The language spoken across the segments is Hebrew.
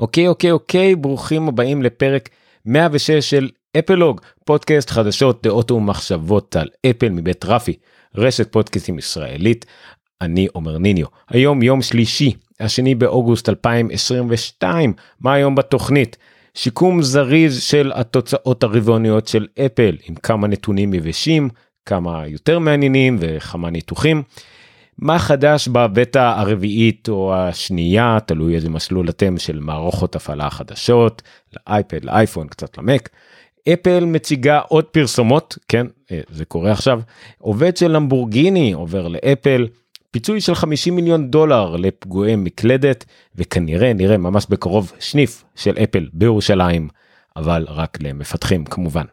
אוקיי אוקיי אוקיי ברוכים הבאים לפרק 106 של אפלוג פודקאסט חדשות דעות ומחשבות על אפל מבית רפי רשת פודקאסטים ישראלית. אני עומר ניניו היום יום שלישי השני באוגוסט 2022 מה היום בתוכנית שיקום זריז של התוצאות הרבעוניות של אפל עם כמה נתונים יבשים כמה יותר מעניינים וכמה ניתוחים. מה חדש בבטא הרביעית או השנייה תלוי איזה מסלול אתם של מערכות הפעלה חדשות לאייפד לאייפון קצת למק. אפל מציגה עוד פרסומות כן אה, זה קורה עכשיו עובד של למבורגיני עובר לאפל פיצוי של 50 מיליון דולר לפגועי מקלדת וכנראה נראה ממש בקרוב שניף של אפל בירושלים אבל רק למפתחים כמובן.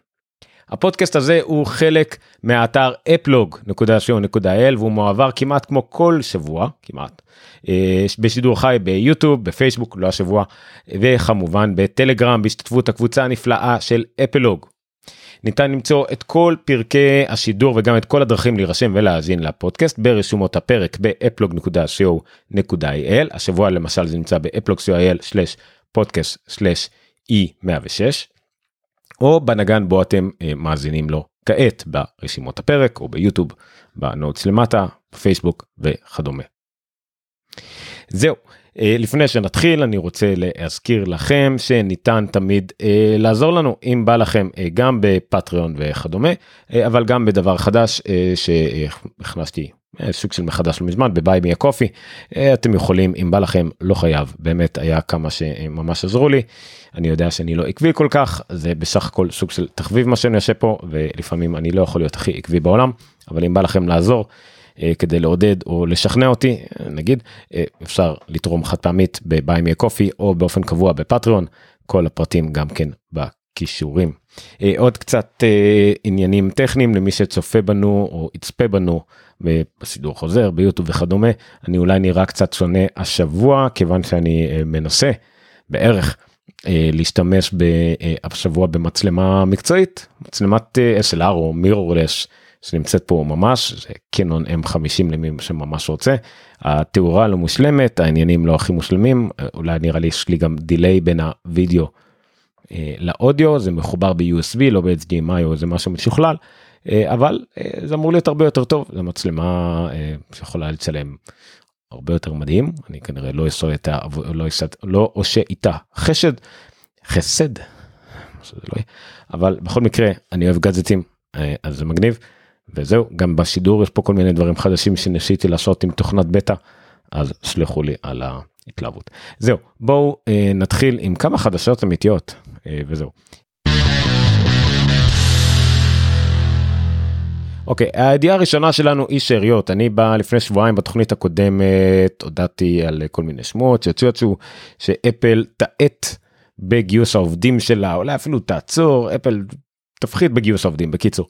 הפודקאסט הזה הוא חלק מהאתר אפלוג.co.il והוא מועבר כמעט כמו כל שבוע כמעט אה, בשידור חי ביוטיוב בפייסבוק לא השבוע וכמובן בטלגרם בהשתתפות הקבוצה הנפלאה של אפלוג. ניתן למצוא את כל פרקי השידור וגם את כל הדרכים להירשם ולהאזין לפודקאסט ברשומות הפרק באפלוג.co.il השבוע למשל זה נמצא באפלוג.co.il/פודקאסט/e106 או בנגן בו אתם אה, מאזינים לו כעת ברשימות הפרק או ביוטיוב בנוטס למטה פייסבוק וכדומה. זהו אה, לפני שנתחיל אני רוצה להזכיר לכם שניתן תמיד אה, לעזור לנו אם בא לכם אה, גם בפטריון וכדומה אה, אבל גם בדבר חדש אה, שהכנסתי סוג של מחדש לא מזמן בביי מי הקופי אה, אתם יכולים אם בא לכם לא חייב באמת היה כמה שממש עזרו לי אני יודע שאני לא עקבי כל כך זה בסך הכל סוג של תחביב מה שאני עושה פה ולפעמים אני לא יכול להיות הכי עקבי בעולם אבל אם בא לכם לעזור. אה, כדי לעודד או לשכנע אותי נגיד אפשר לתרום חד פעמית בביי מי הקופי או באופן קבוע בפטריון כל הפרטים גם כן בכישורים. עוד קצת עניינים טכניים למי שצופה בנו או יצפה בנו בסידור חוזר ביוטיוב וכדומה אני אולי נראה קצת שונה השבוע כיוון שאני אה, מנסה בערך אה, להשתמש השבוע במצלמה מקצועית מצלמת אה, SLR או מירורלש שנמצאת פה ממש זה קנון M50 למי שממש רוצה. התאורה לא מושלמת העניינים לא הכי מושלמים אולי נראה לי יש לי גם דיליי בין הווידאו לאודיו זה מחובר ב-USB לא ב-HDMI או איזה משהו משוכלל. אה, אבל אה, זה אמור להיות הרבה יותר טוב. זו מצלמה אה, שיכולה לצלם הרבה יותר מדהים. אני כנראה לא אעשה איתה לא, לא עושה איתה חשד חסד לא אבל בכל מקרה אני אוהב גאדג'טים אז זה מגניב. וזהו גם בשידור יש פה כל מיני דברים חדשים שניסיתי לעשות עם תוכנת בטא אז סלחו לי על ההתלהבות. זהו בואו נתחיל עם כמה חדשות אמיתיות וזהו אוקיי, okay, הידיעה הראשונה שלנו היא שאריות. אני בא לפני שבועיים בתוכנית הקודמת הודעתי על כל מיני שמות שיצאו יצאו שאפל תאט בגיוס העובדים שלה, אולי אפילו תעצור, אפל תפחית בגיוס עובדים בקיצור.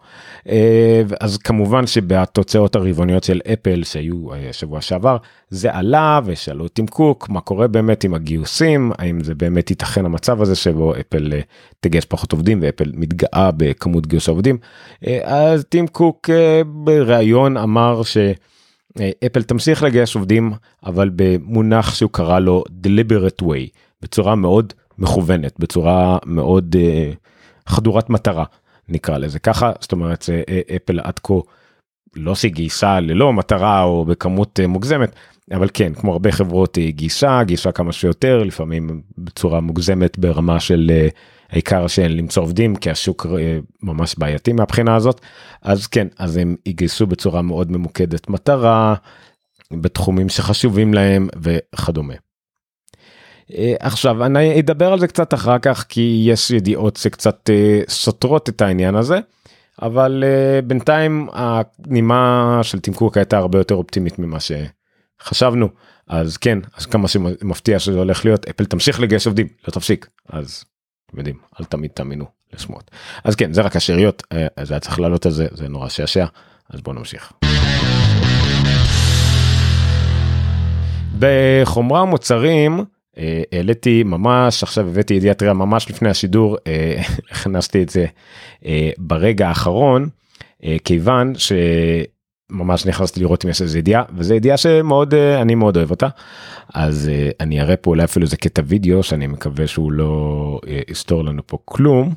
אה, אז כמובן שבתוצאות הרבעוניות של אפל שהיו אה, שבוע שעבר זה עלה ושאלו את טים קוק מה קורה באמת עם הגיוסים האם זה באמת ייתכן המצב הזה שבו אפל אה, תגייס פחות עובדים ואפל מתגאה בכמות גיוס העובדים. אז טים קוק בריאיון אמר שאפל תמשיך לגייס עובדים אבל במונח שהוא קרא לו deliberate way בצורה מאוד מכוונת בצורה מאוד. חדורת מטרה נקרא לזה ככה זאת אומרת אה, אפל עד כה לא שגייסה ללא מטרה או בכמות אה, מוגזמת אבל כן כמו הרבה חברות היא גישה גישה כמה שיותר לפעמים בצורה מוגזמת ברמה של אה, העיקר של למצוא עובדים כי השוק ממש בעייתי מהבחינה הזאת אז כן אז הם יגייסו בצורה מאוד ממוקדת מטרה בתחומים שחשובים להם וכדומה. אה, עכשיו אני אדבר על זה קצת אחר כך כי יש ידיעות שקצת אה, סותרות את העניין הזה אבל אה, בינתיים הנימה של טים הייתה הרבה יותר אופטימית ממה שחשבנו. אז כן אז כמה שמפתיע שזה הולך להיות אפל תמשיך לגייס עובדים לא תפסיק. אז אתם יודעים אל תמיד תאמינו לשמועות. אז כן זה רק השאריות אז היה צריך לעלות על זה זה נורא שעשע אז בואו נמשיך. בחומרה מוצרים העליתי ממש עכשיו הבאתי ידיעת רע ממש לפני השידור אה, הכנסתי את זה אה, ברגע האחרון כיוון ממש נכנסתי לראות אם יש איזה ידיעה וזה ידיעה שמאוד אני מאוד אוהב אותה אז אני אראה פה אולי אפילו איזה קטע וידאו שאני מקווה שהוא לא יסתור לנו פה כלום.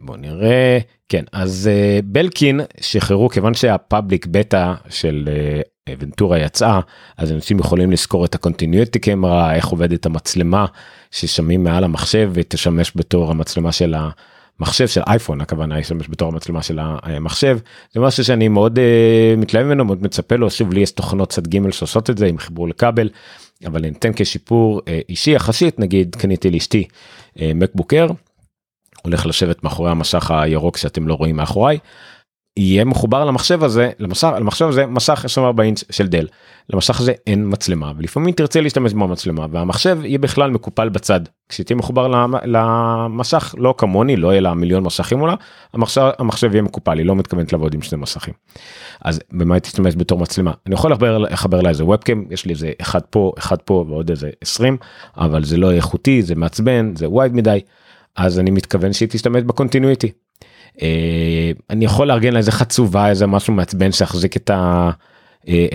בוא נראה כן אז בלקין שחררו כיוון שהפאבליק בטא של ונטורה יצאה אז אנשים יכולים לזכור את הקונטיניוטי קמרה איך עובדת המצלמה ששמים מעל המחשב ותשמש בתור המצלמה של המחשב של אייפון הכוונה ישמש בתור המצלמה של המחשב זה משהו שאני מאוד uh, מתלהב ממנו מאוד מצפה לו שוב לי יש תוכנות צד ג' שעושות את זה עם חיבור לכבל אבל אני אתן כשיפור uh, אישי יחסית נגיד קניתי לאשתי מקבוקר uh, הולך לשבת מאחורי המשך הירוק שאתם לא רואים מאחוריי. יהיה מחובר למחשב הזה למסך למחשב הזה מסך 24 אינץ' של דל למשך הזה אין מצלמה ולפעמים תרצה להשתמש במצלמה והמחשב יהיה בכלל מקופל בצד כשתהיה מחובר למסך לא כמוני לא יהיה לה מיליון מסכים מולה המחשב המחשב יהיה מקופל היא לא מתכוונת לעבוד עם שני מסכים. אז במה תשתמש בתור מצלמה אני יכול לחבר לחבר לה איזה ובקאם יש לי איזה אחד פה אחד פה ועוד איזה 20 אבל זה לא איכותי זה מעצבן זה wide מדי אז אני מתכוון שהיא תשתמש ב Continuity. אה, אני יכול לארגן איזה חצובה איזה משהו מעצבן שיחזיק את, אה,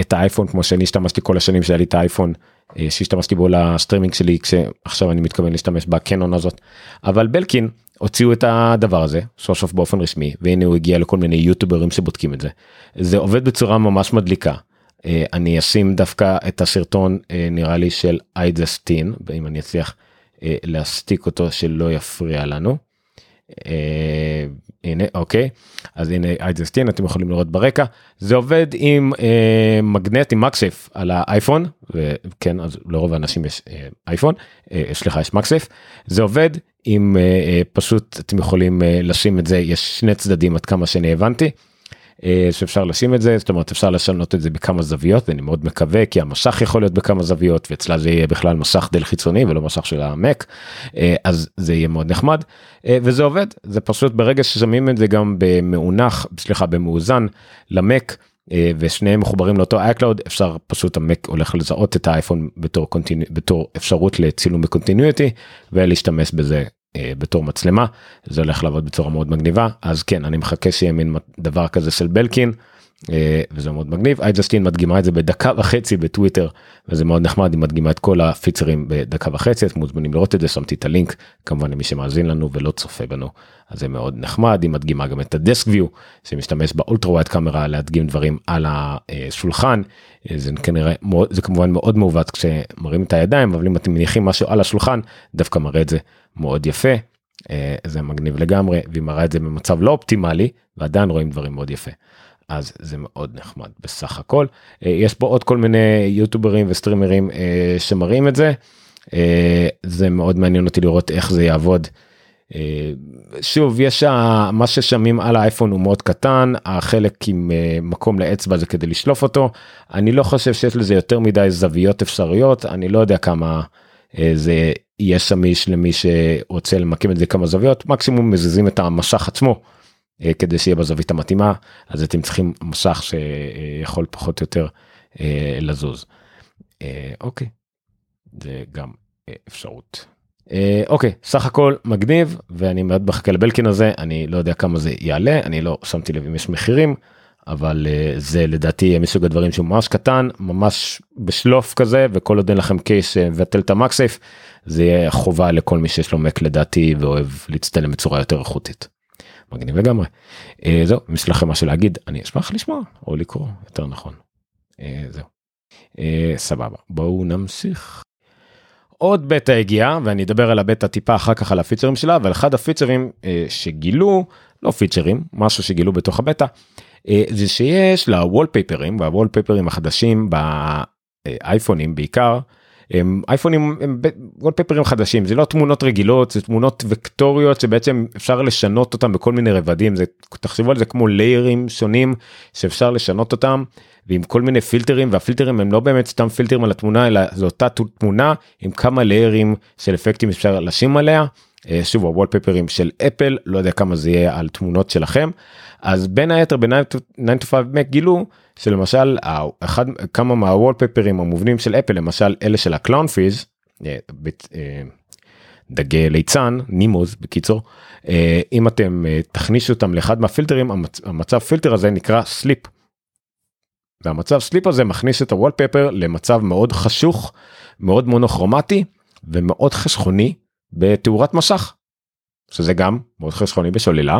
את האייפון כמו שאני השתמשתי כל השנים שהיה לי את האייפון אה, שהשתמשתי בו לסטרימינג שלי כשעכשיו אני מתכוון להשתמש בקנון הזאת אבל בלקין הוציאו את הדבר הזה סוף סוף באופן רשמי והנה הוא הגיע לכל מיני יוטוברים שבודקים את זה זה עובד בצורה ממש מדליקה. אני אשים דווקא את הסרטון נראה לי של איידסטין אם אני אצליח להסתיק אותו שלא יפריע לנו. הנה אוקיי. אז הנה איידסטין אתם יכולים לראות ברקע. זה עובד עם אה, מגנט עם מקסף על האייפון וכן אז לרוב האנשים יש אה, אייפון. אה, סליחה יש מקסף. זה עובד עם אה, אה, פשוט אתם יכולים אה, לשים את זה יש שני צדדים עד כמה שאני הבנתי. אה, שאפשר לשים את זה זאת אומרת אפשר לשנות את זה בכמה זוויות ואני מאוד מקווה כי המשך יכול להיות בכמה זוויות ואצלה זה יהיה בכלל מסך דל חיצוני ולא מסך של המק אה, אז זה יהיה מאוד נחמד אה, וזה עובד זה פשוט ברגע ששמים את זה גם במאונח סליחה במאוזן למק. ושניהם מחוברים לאותו iCloud אפשר פשוט המק הולך לזהות את האייפון בתור קונטיני בתור אפשרות לצילום בקונטיניוטי ולהשתמש בזה בתור מצלמה זה הולך לעבוד בצורה מאוד מגניבה אז כן אני מחכה שיהיה מין דבר כזה של בלקין. אה, וזה מאוד מגניב אייג'סטין מדגימה את זה בדקה וחצי בטוויטר וזה מאוד נחמד היא מדגימה את כל הפיצרים בדקה וחצי אתם מוזמנים לראות את זה שמתי את הלינק כמובן למי שמאזין לנו ולא צופה בנו אז זה מאוד נחמד היא מדגימה גם את הדסק ויו שמשתמש באולטרה ווייד קאמרה להדגים דברים על השולחן אה, זה כנראה מאוד זה כמובן מאוד מעוות כשמראים את הידיים אבל אם אתם מניחים משהו על השולחן דווקא מראה את זה מאוד יפה. אה, זה מגניב לגמרי והיא מראה את זה במצב לא אופטימלי ועדיין רואים דברים מאוד יפה. אז זה מאוד נחמד בסך הכל. אה, יש פה עוד כל מיני יוטוברים וסטרימרים אה, שמראים את זה. זה מאוד מעניין אותי לראות איך זה יעבוד. שוב יש מה ששמים על האייפון הוא מאוד קטן החלק עם מקום לאצבע זה כדי לשלוף אותו. אני לא חושב שיש לזה יותר מדי זוויות אפשריות אני לא יודע כמה זה יהיה שמיש למי שרוצה למקם את זה כמה זוויות מקסימום מזיזים את המשך עצמו. אה, כדי שיהיה בזווית המתאימה אז אתם צריכים משך שיכול פחות או יותר אה, לזוז. אה, אוקיי זה גם אפשרות. אוקיי סך הכל מגניב ואני מאוד מחכה לבלקין הזה אני לא יודע כמה זה יעלה אני לא שמתי לב אם יש מחירים אבל זה לדעתי מסוג הדברים שהוא ממש קטן ממש בשלוף כזה וכל עוד אין לכם קייס מבטל את המקסייף זה יהיה חובה לכל מי שיש לו מק לדעתי ואוהב להצטלם בצורה יותר איכותית. מגניב לגמרי. אה, זהו אם יש לכם משהו להגיד אני אשמח לשמוע או לקרוא יותר נכון. אה, זהו. אה, סבבה בואו נמשיך. עוד בטא הגיע ואני אדבר על הבטא טיפה אחר כך על הפיצרים שלה אבל אחד הפיצרים אה, שגילו לא פיצ'רים משהו שגילו בתוך הבטא אה, זה שיש לוולפייפרים והוולפייפרים החדשים באייפונים בעיקר אייפונים הם וולפפרים חדשים זה לא תמונות רגילות זה תמונות וקטוריות שבעצם אפשר לשנות אותם בכל מיני רבדים זה תחשבו על זה כמו ליירים שונים שאפשר לשנות אותם ועם כל מיני פילטרים והפילטרים הם לא באמת סתם פילטרים על התמונה אלא זו אותה תמונה עם כמה ליירים של אפקטים אפשר לשים עליה. אה, שוב הוולפפרים של אפל לא יודע כמה זה יהיה על תמונות שלכם. אז בין היתר ב-9 to 5 Mac גילו שלמשל אחד כמה מהוולפפרים המובנים של אפל למשל אלה של ה clown fish אה, אה, דגי ליצן נימוז בקיצור אם אתם תכניסו אותם לאחד מהפילטרים המצב פילטר הזה נקרא Sleep. והמצב Sleep הזה מכניס את ה wallpaper למצב מאוד חשוך, מאוד מונוכרומטי ומאוד חסכוני בתאורת מסך. שזה גם מאוד חסכוני בסוללה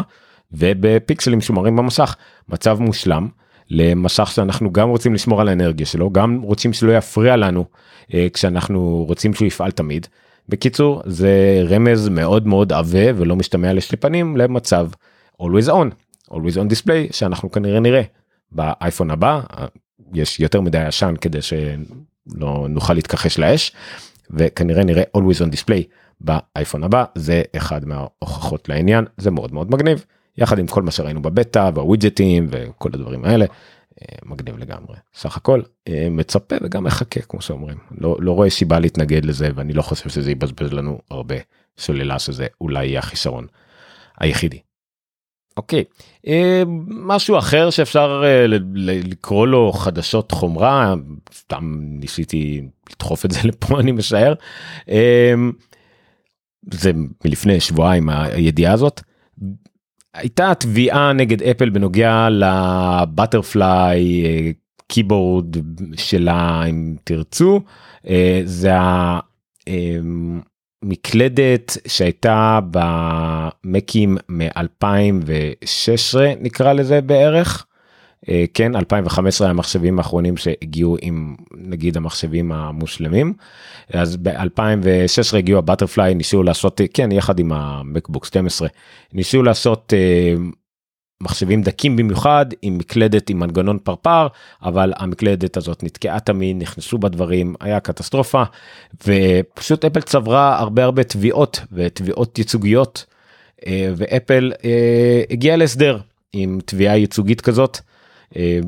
ובפיקסלים שומרים במסך מצב מושלם למסך שאנחנו גם רוצים לשמור על האנרגיה שלו גם רוצים שלא יפריע לנו אה, כשאנחנו רוצים שהוא יפעל תמיד. בקיצור זה רמז מאוד מאוד עבה ולא משתמע לשלפנים למצב always on always on display שאנחנו כנראה נראה באייפון הבא יש יותר מדי עשן כדי שלא נוכל להתכחש לאש וכנראה נראה always on display באייפון הבא זה אחד מההוכחות לעניין זה מאוד מאוד מגניב יחד עם כל מה שראינו בבטא והווידג'טים וכל הדברים האלה. אה, מגניב לגמרי סך הכל אה, מצפה וגם מחכה כמו שאומרים לא, לא רואה סיבה להתנגד לזה ואני לא חושב שזה יבזבז לנו הרבה סוללה שזה אולי יהיה החיסרון היחידי. אוקיי אה, משהו אחר שאפשר לקרוא לו חדשות חומרה סתם ניסיתי לדחוף את זה לפה אני משער זה מלפני שבועיים הידיעה הזאת הייתה תביעה נגד אפל בנוגע לבטרפליי קיבורד שלה אם תרצו אה, זה המקלדת שהייתה במקים מ-2016 נקרא לזה בערך. אה, כן 2015 המחשבים האחרונים שהגיעו עם נגיד המחשבים המושלמים אז ב2016 הגיעו הבטרפליי ניסו לעשות כן יחד עם המקבוק 12 ניסו לעשות אה, מחשבים דקים במיוחד עם מקלדת עם מנגנון פרפר אבל המקלדת הזאת נתקעה תמיד נכנסו בדברים היה קטסטרופה ופשוט אפל צברה הרבה הרבה תביעות ותביעות ייצוגיות אה, ואפל הגיעה להסדר עם תביעה ייצוגית כזאת. אה,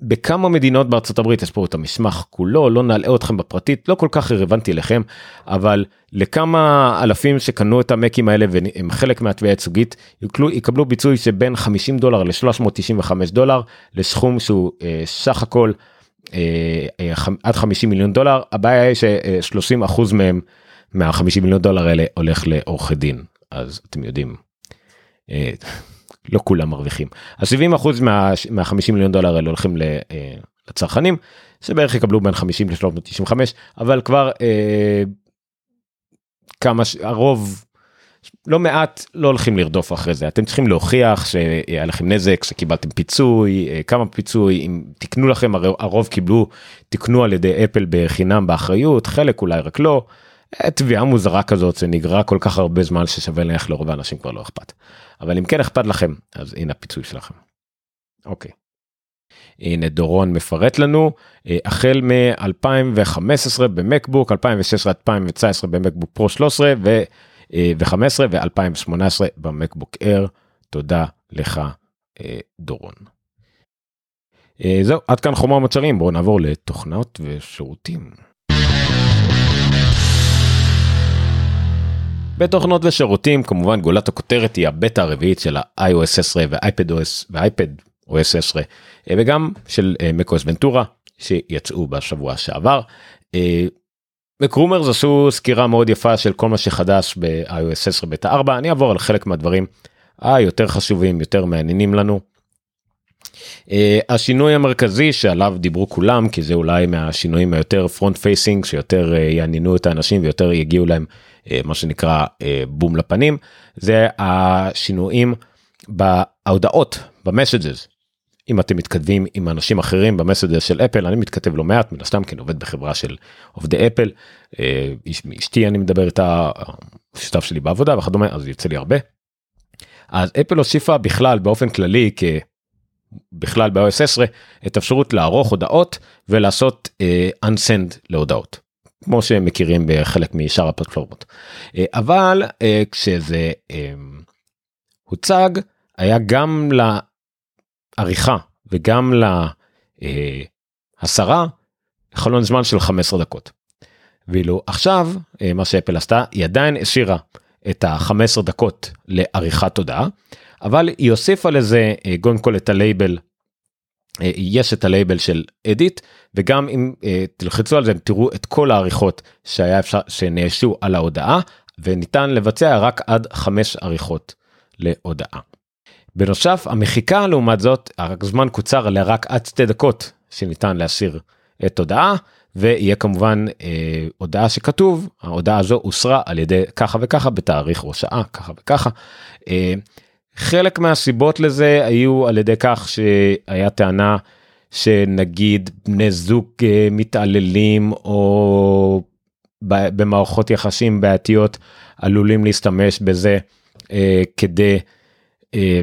בכמה מדינות בארצות הברית יש פה את המסמך כולו לא נעלה אתכם בפרטית לא כל כך רלוונטי לכם אבל לכמה אלפים שקנו את המקים האלה והם חלק מהתביעה הייצוגית יקבלו, יקבלו ביצוי שבין 50 דולר ל-395 דולר לסכום שהוא אה, סך הכל אה, אה, עד 50 מיליון דולר הבעיה היא ש-30 אחוז מהם מה-50 מיליון דולר האלה הולך לעורכי דין אז אתם יודעים. לא כולם מרוויחים. ה-70% מה, מה-50 מיליון דולר האלה הולכים אה, לצרכנים, שבערך יקבלו בין 50 ל-395, אבל כבר אה, כמה, הרוב, לא מעט לא הולכים לרדוף אחרי זה. אתם צריכים להוכיח שהיה לכם נזק, שקיבלתם פיצוי, אה, כמה פיצוי, אם תקנו לכם, הרוב קיבלו, תקנו על ידי אפל בחינם באחריות, חלק אולי רק לא. תביעה מוזרה כזאת שנגררה כל כך הרבה זמן ששווה ללכת לרוב האנשים כבר לא אכפת. אבל אם כן אכפת לכם אז הנה הפיצוי שלכם. אוקיי. הנה דורון מפרט לנו אה, החל מ-2015 במקבוק 2016 2019 במקבוק פרו 13 ו-15 ו-2018 במקבוק אר תודה לך אה, דורון. אה, זהו עד כאן חומר מוצרים בואו נעבור לתוכנות ושירותים. בתוכנות ושירותים כמובן גולת הכותרת היא הבטא הרביעית של ה-iOS 16 ואייפד OS ואייפד OS 16 וגם של מקוס ונטורה שיצאו בשבוע שעבר. מקרומרס עשו סקירה מאוד יפה של כל מה שחדש ב-iOS 16 בטא 4 אני אעבור על חלק מהדברים היותר חשובים יותר מעניינים לנו. אה, השינוי המרכזי שעליו דיברו כולם כי זה אולי מהשינויים היותר front facing שיותר אה, יעניינו את האנשים ויותר יגיעו להם אה, מה שנקרא אה, בום לפנים זה השינויים בהודעות ב Messages. אם אתם מתכתבים עם אנשים אחרים ב Messages של אפל אני מתכתב לא מעט מן הסתם אני עובד בחברה של עובדי אפל אה, אשתי אני מדבר איתה שותף שלי בעבודה וכדומה אז יוצא לי הרבה. אז אפל הוסיפה בכלל באופן כללי כ... בכלל ב-OS 10 את האפשרות לערוך הודעות ולעשות uh, unsend להודעות. כמו שהם מכירים בחלק משאר הפלטפורמות. אה, אבל אה, כשזה אה, הוצג היה גם לעריכה וגם להסרה חלון זמן של 15 דקות. ואילו עכשיו מה שאפל עשתה היא עדיין השאירה את ה-15 דקות לעריכת הודעה אבל היא הוסיפה לזה קודם כל את הלייבל יש את הלייבל של edit וגם אם אה, תלחצו על זה תראו את כל העריכות שהיה אפשר שנעשו על ההודעה וניתן לבצע רק עד חמש עריכות להודעה. בנוסף המחיקה לעומת זאת הזמן קוצר לרק עד שתי דקות שניתן להסיר את הודעה ויהיה כמובן אה, הודעה שכתוב ההודעה הזו הוסרה על ידי ככה וככה בתאריך או שעה ככה וככה. אה, חלק מהסיבות לזה היו על ידי כך שהיה טענה שנגיד בני זוג אה, מתעללים או במערכות יחסים בעייתיות עלולים להשתמש בזה אה, כדי אה,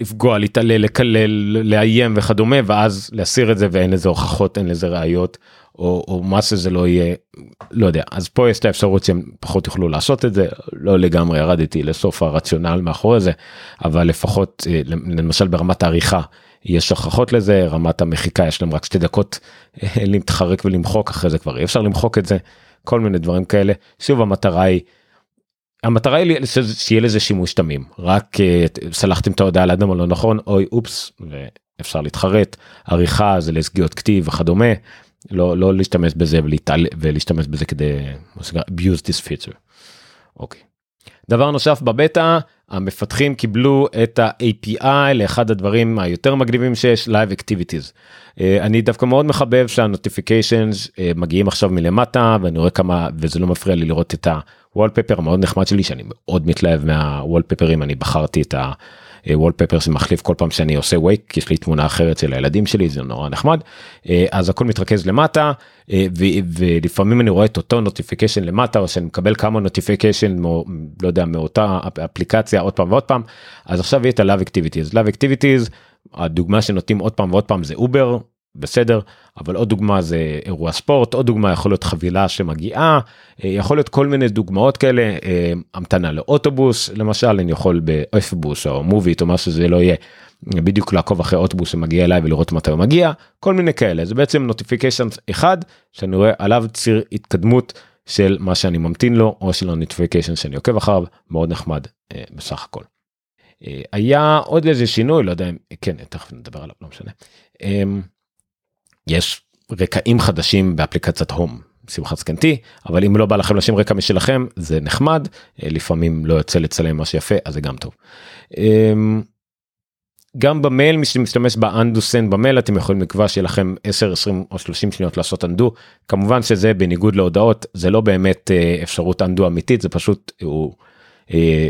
לפגוע, להתעלל, לקלל, לאיים וכדומה, ואז להסיר את זה ואין לזה הוכחות, אין לזה ראיות, או, או מה שזה לא יהיה, לא יודע. אז פה יש את האפשרות שהם פחות יוכלו לעשות את זה, לא לגמרי ירדתי לסוף הרציונל מאחורי זה, אבל לפחות, אה, למשל ברמת העריכה, יש הוכחות לזה, רמת המחיקה יש להם רק שתי דקות אה, להתחרק ולמחוק, אחרי זה כבר אי אפשר למחוק את זה, כל מיני דברים כאלה. שוב המטרה היא המטרה היא שיהיה לזה שימוש תמים רק uh, סלחתם את ההודעה לאדם הלא נכון אוי אופס ואפשר להתחרט עריכה זה לשגיאות כתיב וכדומה לא לא להשתמש בזה ולהתעל... ולהשתמש בזה כדי abuse this feature. אוקיי. דבר נוסף בבטא המפתחים קיבלו את ה-API לאחד הדברים היותר מגניבים שיש Live Activities. Uh, אני דווקא מאוד מחבב שהנוטיפיקיישנס uh, מגיעים עכשיו מלמטה ואני רואה כמה וזה לא מפריע לי לראות את ה wallpaper המאוד נחמד שלי שאני מאוד מתלהב מהוולפפרים אני בחרתי את ה wallpaper שמחליף כל פעם שאני עושה wake יש לי תמונה אחרת של הילדים שלי זה נורא נחמד אה, אז הכל מתרכז למטה אה, ולפעמים אני רואה את אותו notification למטה או שאני מקבל כמה notification לא יודע מאותה אפליקציה עוד פעם ועוד פעם אז עכשיו יהיה את ה- Live Activities. Live Activities הדוגמה שנותנים עוד פעם ועוד פעם זה אובר בסדר אבל עוד דוגמה זה אירוע ספורט עוד דוגמה יכול להיות חבילה שמגיעה אה, יכול להיות כל מיני דוגמאות כאלה אה, המתנה לאוטובוס למשל אני יכול באוטובוס או Moovit או מה שזה לא יהיה בדיוק לעקוב אחרי אוטובוס שמגיע אליי ולראות מתי הוא מגיע כל מיני כאלה זה בעצם notification אחד שאני רואה עליו ציר התקדמות של מה שאני ממתין לו או של ה notification שאני עוקב אחריו מאוד נחמד אה, בסך הכל. היה עוד איזה שינוי לא יודע אם כן תכף נדבר עליו לא משנה. יש רקעים חדשים באפליקציית הום. שמחת זקנתי אבל אם לא בא לכם לשם רקע משלכם זה נחמד אה, לפעמים לא יוצא לצלם מה שיפה אז זה גם טוב. אמ, גם במייל מי שמשתמש באנדוסן במייל אתם יכולים לקבוע שיהיה לכם 10 20 או 30 שניות לעשות אנדו כמובן שזה בניגוד להודעות זה לא באמת אה, אפשרות אנדו אמיתית זה פשוט הוא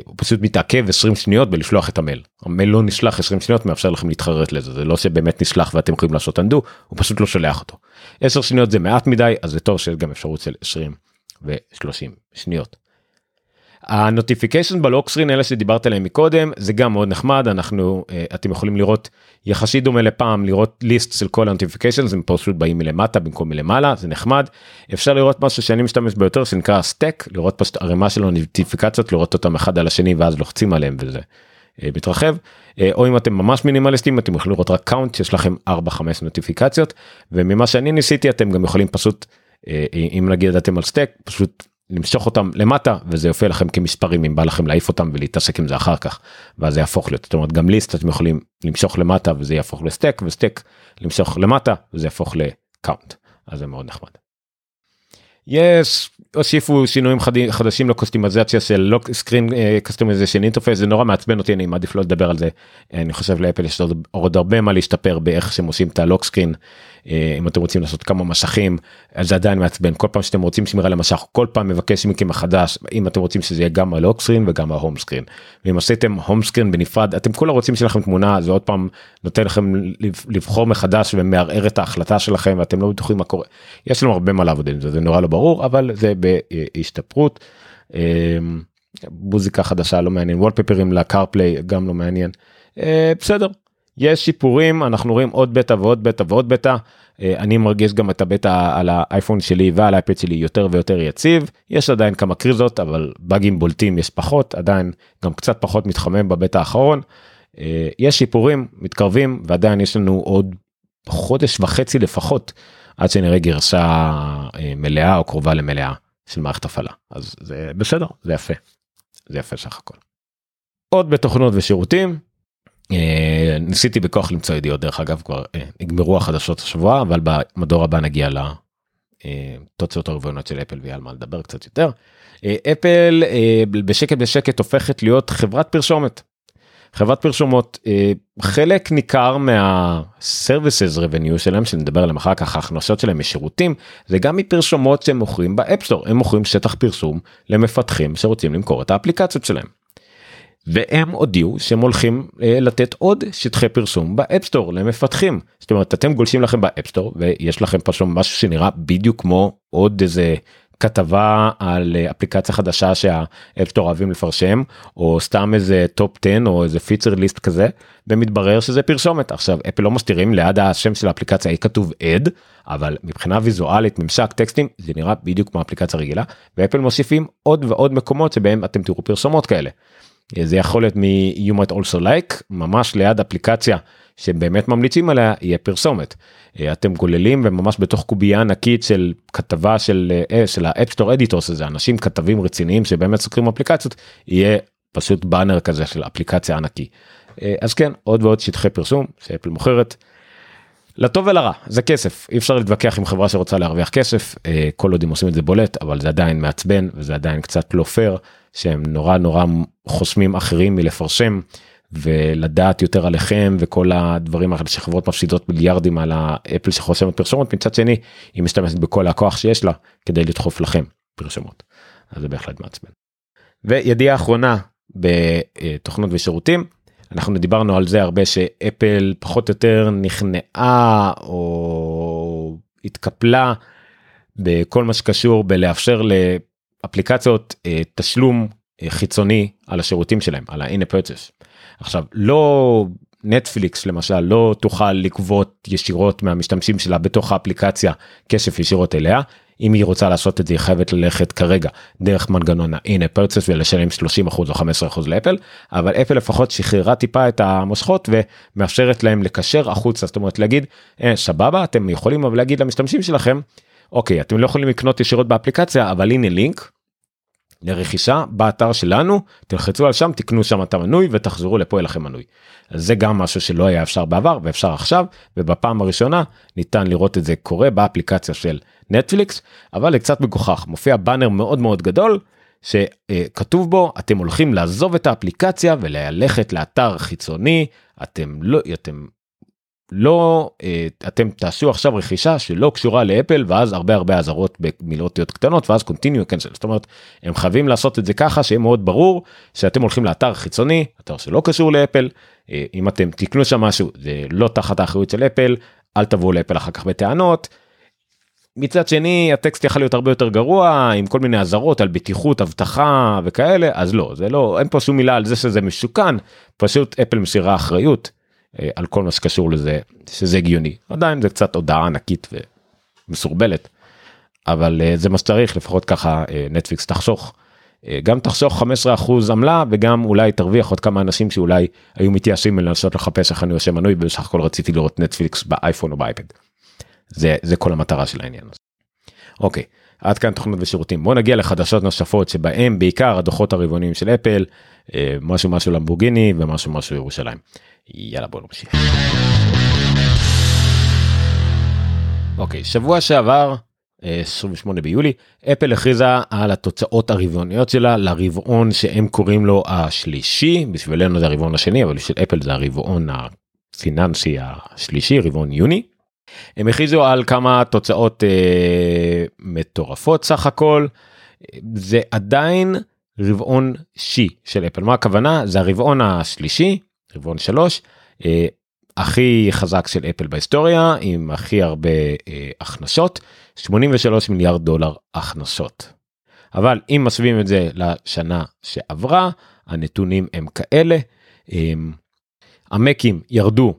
הוא פשוט מתעכב 20 שניות בלשלוח את המייל. המייל לא נשלח 20 שניות מאפשר לכם להתחרט לזה זה לא שבאמת נשלח ואתם יכולים לעשות undo הוא פשוט לא שולח אותו. 10 שניות זה מעט מדי אז זה טוב שיש גם אפשרות של 20 ו-30 שניות. ה notification ב lock screen אלה שדיברת עליהם מקודם זה גם מאוד נחמד אנחנו אה, אתם יכולים לראות יחסית דומה לפעם לראות list של כל ה notification הם פשוט באים מלמטה במקום מלמעלה זה נחמד. אפשר לראות משהו שאני משתמש ביותר שנקרא stack לראות פשוט ערימה של הנוטיפיקציות לראות אותם אחד על השני ואז לוחצים עליהם וזה אה, מתרחב. אה, או אם אתם ממש מינימליסטים אתם יכולים לראות רק count יש לכם 4-5 נוטיפיקציות וממה שאני ניסיתי אתם גם יכולים פשוט אם נגיד אתם על stack פשוט למשוך אותם למטה וזה יופיע לכם כמספרים אם בא לכם להעיף אותם ולהתעסק עם זה אחר כך ואז זה יהפוך להיות זאת אומרת גם list אתם יכולים למשוך למטה וזה יהפוך ל stack ו stack למשוך למטה וזה יהפוך ל count אז זה מאוד נחמד. יש הוסיפו שינויים חדשים לקסטומיזציה של lock screen customization interface זה נורא מעצבן אותי אני מעדיף לא לדבר על זה אני חושב לאפל יש עוד הרבה מה להשתפר באיך שהם עושים את ה lock screen אה, אם אתם רוצים לעשות כמה מסכים אז זה עדיין מעצבן. כל פעם שאתם רוצים שמירה למסך כל פעם מבקש מכם מחדש אם אתם רוצים שזה יהיה גם ה lock screen וגם ה home screen ואם עשיתם home screen בנפרד אתם כולה רוצים לשים תמונה זה עוד פעם נותן לכם לבחור מחדש ומערער את ההחלטה שלכם ואתם לא בטוחים מה קורה. יש לנו הרבה מה לעבוד עם זה זה נורא לא ברור אבל זה בהשתפרות. אה, מוזיקה חדשה לא מעניין וולפפרים לקארפליי גם לא מעניין. אה, בסדר יש שיפורים אנחנו רואים עוד בטא ועוד בטא ועוד בטא. אני מרגיש גם את הבטא על האייפון שלי ועל האייפד שלי יותר ויותר יציב. יש עדיין כמה קריזות אבל באגים בולטים יש פחות עדיין גם קצת פחות מתחמם בבטא האחרון. אה, יש שיפורים מתקרבים ועדיין יש לנו עוד חודש וחצי לפחות עד שנראה גרשה אה, מלאה או קרובה למלאה של מערכת הפעלה. אז זה בסדר זה יפה. זה יפה סך הכל. עוד בתוכנות ושירותים. אה, ניסיתי בכוח למצוא ידיעות דרך אגב כבר אה, נגמרו החדשות השבוע אבל במדור הבא נגיע לתוצאות הרבעונות של אפל ויהיה על מה לדבר קצת יותר. אפל בשקט בשקט הופכת להיות חברת פרשומת. חברת פרשומות אה, חלק ניכר מה-services revenue שלהם שנדבר עליהם אחר כך ההכנסות שלהם משירותים זה גם מפרסומות שהם מוכרים ב App Store הם מוכרים שטח פרסום למפתחים שרוצים למכור את האפליקציות שלהם. והם הודיעו שהם הולכים אה, לתת עוד שטחי פרסום ב App Store למפתחים זאת אומרת אתם גולשים לכם ב App Store ויש לכם פשוט משהו שנראה בדיוק כמו עוד איזה כתבה על אה, אפליקציה חדשה שה App Store אוהבים לפרסם או סתם איזה top 10 או איזה feature list כזה ומתברר שזה פרסומת עכשיו אפל לא מסתירים ליד השם של האפליקציה יהיה כתוב ad אבל מבחינה ויזואלית ממשק טקסטים זה נראה בדיוק כמו אפליקציה רגילה ואפל מוסיפים עוד ועוד מקומות שבהם אתם תראו פרסומות כאלה. זה יכול להיות מ-you might also like ממש ליד אפליקציה שבאמת ממליצים עליה יהיה פרסומת. אה, אתם גוללים וממש בתוך קובייה ענקית של כתבה של אה, של ה App Store editors הזה אנשים כתבים רציניים שבאמת סוקרים אפליקציות יהיה פשוט באנר כזה של אפליקציה ענקי. אה, אז כן עוד ועוד שטחי פרסום שאפל מוכרת. לטוב ולרע זה כסף אי אפשר להתווכח עם חברה שרוצה להרוויח כסף כל עוד הם עושים את זה בולט אבל זה עדיין מעצבן וזה עדיין קצת לא פייר שהם נורא נורא חוסמים אחרים מלפרשם ולדעת יותר עליכם וכל הדברים האלה שחברות מפסידות מיליארדים על האפל שחוסמת פרשמות מצד שני היא משתמשת בכל הכוח שיש לה כדי לדחוף לכם פרשמות. אז זה בהחלט מעצבן. וידיעה אחרונה בתוכנות ושירותים אנחנו דיברנו על זה הרבה שאפל פחות או יותר נכנעה או התקפלה בכל מה שקשור בלאפשר לאפליקציות אה, תשלום אה, חיצוני על השירותים שלהם על ה-in purchase. עכשיו לא נטפליקס למשל לא תוכל לגבות ישירות מהמשתמשים שלה בתוך האפליקציה כסף ישירות אליה. אם היא רוצה לעשות את זה היא חייבת ללכת כרגע דרך מנגנון ה-in purchase ולשלם 30% או 15% לאפל אבל אפל לפחות שחררה טיפה את המושכות ומאפשרת להם לקשר החוצה זאת אומרת להגיד אה, סבבה אתם יכולים אבל להגיד למשתמשים שלכם אוקיי אתם לא יכולים לקנות ישירות באפליקציה אבל הנה לינק לרכישה באתר שלנו. תלחצו על שם תקנו שם את המנוי ותחזרו לפה לכם מנוי. אז זה גם משהו שלא היה אפשר בעבר ואפשר עכשיו ובפעם הראשונה ניתן לראות את זה קורה באפליקציה של נטפליקס. אבל זה קצת מגוחך מופיע באנר מאוד מאוד גדול שכתוב בו אתם הולכים לעזוב את האפליקציה וללכת לאתר חיצוני. אתם לא אתם לא אה, אתם תעשו עכשיו רכישה שלא קשורה לאפל ואז הרבה הרבה אזהרות במילות קטנות ואז קונטיניו קנצל זאת אומרת הם חייבים לעשות את זה ככה שיהיה מאוד ברור שאתם הולכים לאתר חיצוני אתר שלא קשור לאפל. אה, אם אתם תקנו שם משהו זה לא תחת האחריות של אפל אל תבואו לאפל אחר כך בטענות. מצד שני הטקסט יכול להיות הרבה יותר גרוע עם כל מיני אזהרות על בטיחות אבטחה וכאלה אז לא זה לא אין פה שום מילה על זה שזה משוכן פשוט אפל מסירה אחריות על כל מה שקשור לזה שזה הגיוני עדיין זה קצת הודעה ענקית ומסורבלת אבל אה, זה מה שצריך לפחות ככה אה, נטפליקס תחשוך. גם תחשוך 15% עמלה וגם אולי תרוויח עוד כמה אנשים שאולי היו מתייאשים מלנסות לחפש איך אני עושה מנוי בסך הכל רציתי לראות נטפליקס באייפון או באייפד. זה זה כל המטרה של העניין הזה. אוקיי עד כאן תוכנות ושירותים בוא נגיע לחדשות נוספות שבהם בעיקר הדוחות הרבעוניים של אפל משהו משהו למבורגיני ומשהו משהו ירושלים. יאללה בוא נמשיך. אוקיי שבוע שעבר 28 ביולי אפל הכריזה על התוצאות הרבעוניות שלה לרבעון שהם קוראים לו השלישי בשבילנו זה הרבעון השני אבל בשביל אפל זה הרבעון הפיננסי השלישי רבעון יוני. הם הכריזו על כמה תוצאות אה, מטורפות סך הכל זה עדיין רבעון שי של אפל מה הכוונה זה הרבעון השלישי רבעון 3 אה, הכי חזק של אפל בהיסטוריה עם הכי הרבה אה, הכנסות 83 מיליארד דולר הכנסות. אבל אם משווים את זה לשנה שעברה הנתונים הם כאלה אה, המקים ירדו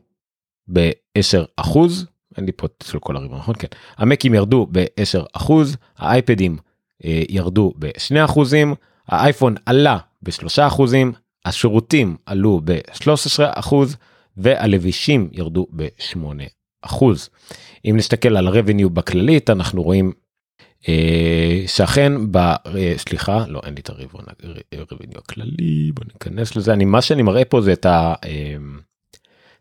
ב-10 אחוז אין לי פה של כל הרבעון נכון כן המקים ירדו ב-10 אחוז האייפדים אה, ירדו ב-2 אחוזים האייפון עלה ב-3 אחוזים השירותים עלו ב-13% והלבישים ירדו ב-8%. אם נסתכל על הרבניו בכללית אנחנו רואים אה, שאכן ב... אה, סליחה לא אין לי את הרבניו הכללי בוא ניכנס לזה אני מה שאני מראה פה זה את, ה, אה,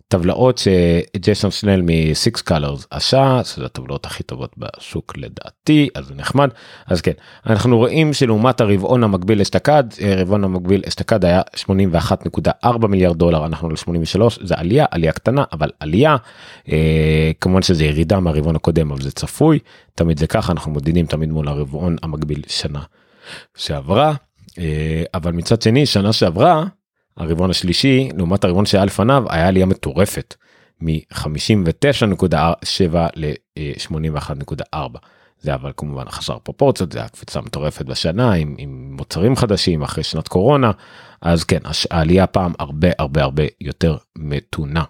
הטבלאות שג'ייסון שנל מ-6 colors עשה שזה הטבלאות הכי טובות בשוק לדעתי אז זה נחמד. אז כן אנחנו רואים שלעומת הרבעון המקביל אשתקד רבעון המקביל אשתקד היה 81.4 מיליארד דולר אנחנו ל-83 זה עלייה עלייה קטנה אבל עלייה אה, כמובן שזה ירידה מהרבעון הקודם אבל זה צפוי תמיד זה ככה אנחנו מודדים תמיד מול הרבעון המקביל שנה שעברה אה, אבל מצד שני שנה שעברה הרבעון השלישי לעומת הרבעון שהיה לפניו היה עלייה מטורפת מ-59.7 ל-81.4 זה אבל כמובן חסר פרופורציות זה הקפיצה מטורפת בשנה עם, עם מוצרים חדשים אחרי שנת קורונה אז כן העלייה פעם הרבה הרבה הרבה יותר מתונה.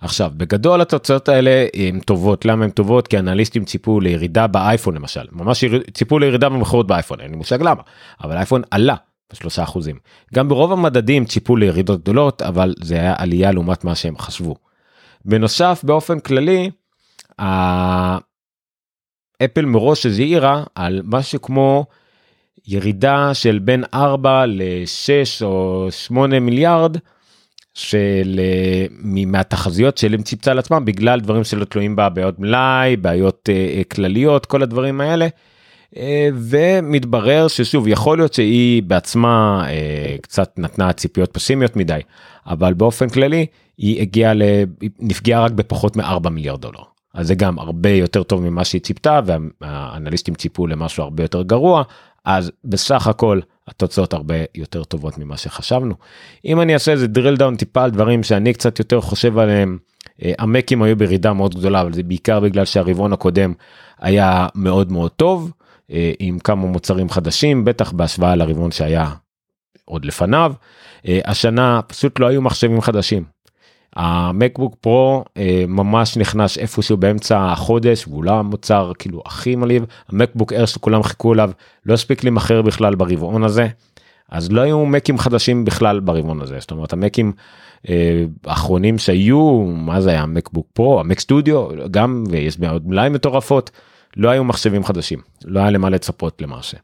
עכשיו בגדול התוצאות האלה הן טובות. למה הן טובות? כי אנליסטים ציפו לירידה באייפון למשל. ממש ציפו לירידה במכירות באייפון אין לי מושג למה אבל האייפון עלה בשלושה אחוזים. גם ברוב המדדים ציפו לירידות גדולות אבל זה היה עלייה לעומת מה שהם חשבו. בנוסף באופן כללי אפל מראש הזהירה על משהו כמו ירידה של בין 4 ל-6 או 8 מיליארד של מהתחזיות של הם ציפצה על עצמם בגלל דברים שלא תלויים בה בעיות מלאי בעיות uh, כלליות כל הדברים האלה. אה, ומתברר ששוב יכול להיות שהיא בעצמה אה, קצת נתנה ציפיות פסימיות מדי אבל באופן כללי היא הגיעה ל... נפגעה רק בפחות מ-4 מיליארד דולר. אז זה גם הרבה יותר טוב ממה שהיא ציפתה והאנליסטים ציפו למשהו הרבה יותר גרוע אז בסך הכל התוצאות הרבה יותר טובות ממה שחשבנו. אם אני אעשה איזה drill down טיפה על דברים שאני קצת יותר חושב עליהם אה, המקים היו בירידה מאוד גדולה אבל זה בעיקר בגלל שהרבעון הקודם היה מאוד מאוד טוב עם כמה מוצרים חדשים בטח בהשוואה לרבעון שהיה עוד לפניו. אה, השנה פשוט לא היו מחשבים חדשים. המקבוק פרו אה, ממש נכנס איפשהו באמצע החודש והוא לא המוצר כאילו הכי מלהיב. המקבוק אר שכולם חיכו אליו לא הספיק להימכר בכלל ברבעון הזה. אז לא היו מקים חדשים בכלל ברבעון הזה. זאת אומרת המקים האחרונים שהיו מה זה היה? מקבוק פרו המק סטודיו גם ויש עוד מלאי מטורפות לא היו מחשבים חדשים לא היה למה לצפות למעשה.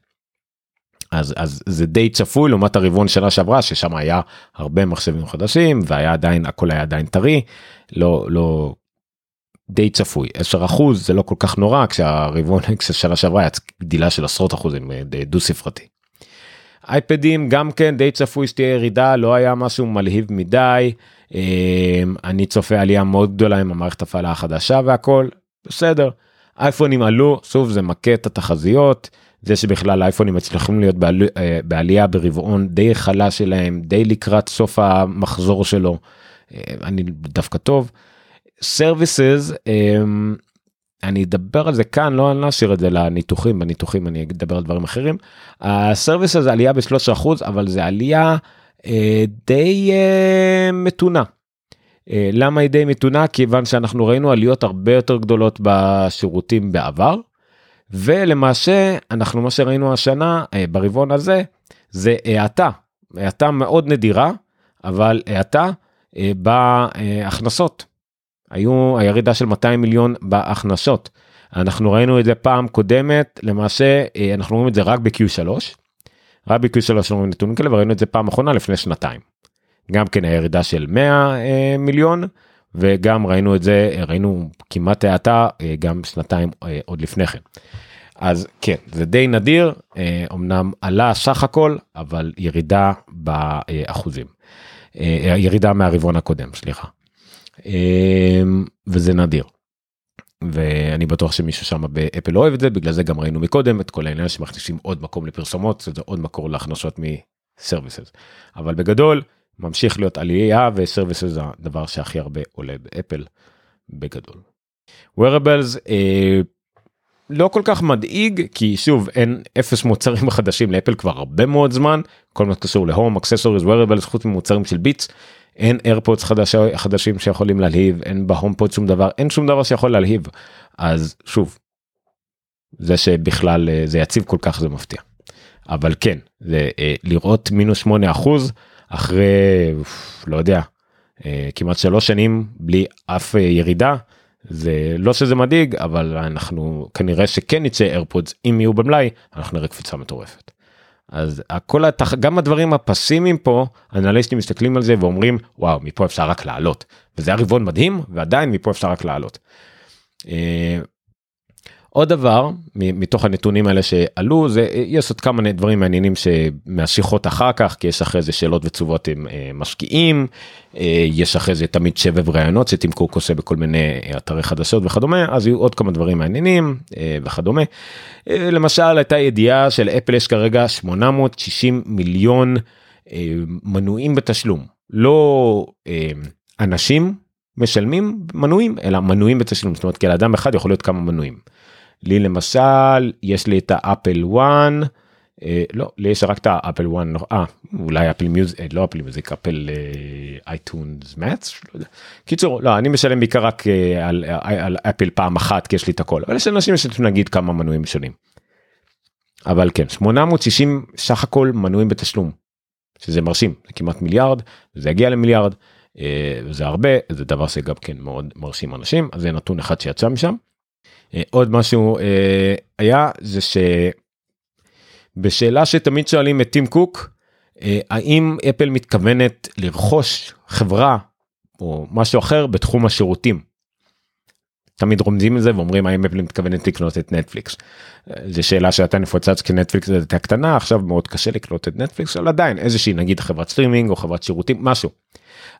אז אז זה די צפוי לעומת הרבעון שנה שעברה ששם היה הרבה מחשבים חדשים והיה עדיין הכל היה עדיין טרי לא לא די צפוי 10 אחוז זה לא כל כך נורא כשהרבעון כששנה שעברה היה גדילה של עשרות אחוזים אה, דו ספרתי. אייפדים גם כן די צפוי שתהיה ירידה לא היה משהו מלהיב מדי אה, אני צופה עלייה מאוד גדולה עם המערכת הפעלה החדשה והכל בסדר אייפונים עלו שוב זה מכה את התחזיות זה שבכלל אייפונים מצליחים להיות בעל, אה, בעלייה ברבעון די חלש שלהם די לקראת סוף המחזור שלו אה, אני דווקא טוב. services אמ, אני אדבר על זה כאן לא נשאיר את זה לניתוחים בניתוחים אני אדבר על דברים אחרים. ה services עלייה ב-13% אבל זה עלייה אה, די מתונה אה, למה היא די מתונה? כיוון שאנחנו ראינו עליות הרבה יותר גדולות בשירותים בעבר, ולמעשה אנחנו מה שראינו השנה אה, ברבעון הזה זה האטה, האטה מאוד נדירה, אבל האטה אה, בהכנסות. היו הירידה של 200 מיליון בהכנסות. אנחנו ראינו את זה פעם קודמת, למעשה אנחנו רואים את זה רק ב-Q3. רק ב-Q3 רואים נתונים כאלה וראינו את זה פעם אחרונה לפני שנתיים. גם כן הירידה של 100 אה, מיליון וגם ראינו את זה ראינו כמעט האטה אה, גם שנתיים אה, עוד לפני כן. אז כן זה די נדיר אמנם עלה סך הכל אבל ירידה באחוזים ירידה מהרבעון הקודם סליחה וזה נדיר. ואני בטוח שמישהו שם באפל לא אוהב את זה בגלל זה גם ראינו מקודם את כל העניין שמכניסים עוד מקום לפרסומות זה עוד מקור להכנסות מסרוויסס אבל בגדול ממשיך להיות עלייה ו services זה הדבר שהכי הרבה עולה באפל בגדול. wearables אה, לא כל כך מדאיג כי שוב אין אפס מוצרים חדשים לאפל כבר הרבה מאוד זמן כל מה שקשור ל home accessories wearables חוץ ממוצרים של Beats אין AirPods חדשים, חדשים שיכולים להלהיב אין ב HomePod שום דבר אין שום דבר שיכול להלהיב אז שוב. זה שבכלל אה, זה יציב כל כך זה מפתיע. אבל כן זה אה, לראות מינוס 8 אחוז אחרי לא יודע אה, כמעט שלוש שנים בלי אף אה, ירידה זה לא שזה מדאיג אבל אנחנו כנראה שכן יצא איירפודס אם יהיו במלאי אנחנו נראה קפיצה מטורפת. אז הכל התח... גם הדברים הפסימיים פה אנליסטים מסתכלים על זה ואומרים וואו מפה אפשר רק לעלות וזה היה רבעון מדהים ועדיין מפה אפשר רק לעלות. אה, עוד דבר מתוך הנתונים האלה שעלו זה יש עוד כמה דברים מעניינים שמהשיחות אחר כך כי יש אחרי זה שאלות ותשובות עם אה, משקיעים אה, יש אחרי זה תמיד שבב ראיונות שטים קוק עושה בכל מיני אתרי חדשות וכדומה אז יהיו עוד כמה דברים מעניינים אה, וכדומה. למשל הייתה ידיעה של אפל יש כרגע 860 מיליון מנויים בתשלום לא אנשים משלמים מנויים אלא מנויים בתשלום זאת אומרת כי לאדם אחד יכול להיות כמה מנויים. לי למשל יש לי את ה Apple One אה, לא לי יש רק את ה Apple One אה אולי Apple Music אה, לא Apple Music אפל iTunes Match קיצור לא אני משלם בעיקר רק אה, על, על, על אפל פעם אחת כי יש לי את הכל אבל יש אנשים שיש נגיד כמה מנויים שונים. אבל כן 860 סך הכל מנויים בתשלום שזה מרשים זה כמעט מיליארד זה יגיע למיליארד זה הרבה זה דבר שגם כן מאוד מרשים אנשים אז זה נתון אחד שיצא משם. אה, עוד משהו אה, היה זה שבשאלה שתמיד שואלים את טים קוק אה, האם אפל מתכוונת לרכוש חברה או משהו אחר בתחום השירותים. תמיד רומזים את זה ואומרים האם אפל מתכוונת לקנות את נטפליקס. זו שאלה שהייתה נפוצה כי נטפליקס הייתה קטנה עכשיו מאוד קשה לקנות את נטפליקס אבל עדיין איזושהי נגיד חברת סטרימינג או חברת שירותים משהו.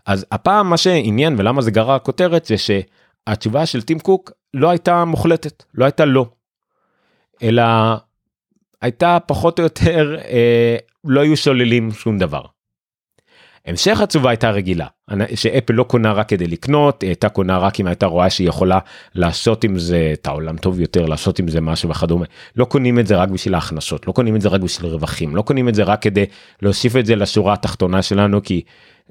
אז הפעם מה שעניין ולמה זה גרר כותרת זה שהתשובה של טים קוק לא הייתה מוחלטת, לא הייתה לא. אלא הייתה פחות או יותר, אה, לא היו שוללים שום דבר. המשך התשובה הייתה רגילה, שאפל לא קונה רק כדי לקנות, היא הייתה קונה רק אם הייתה רואה שהיא יכולה לעשות עם זה את העולם טוב יותר, לעשות עם זה משהו וכדומה. לא קונים את זה רק בשביל ההכנסות, לא קונים את זה רק בשביל רווחים, לא קונים את זה רק כדי להוסיף את זה לשורה התחתונה שלנו, כי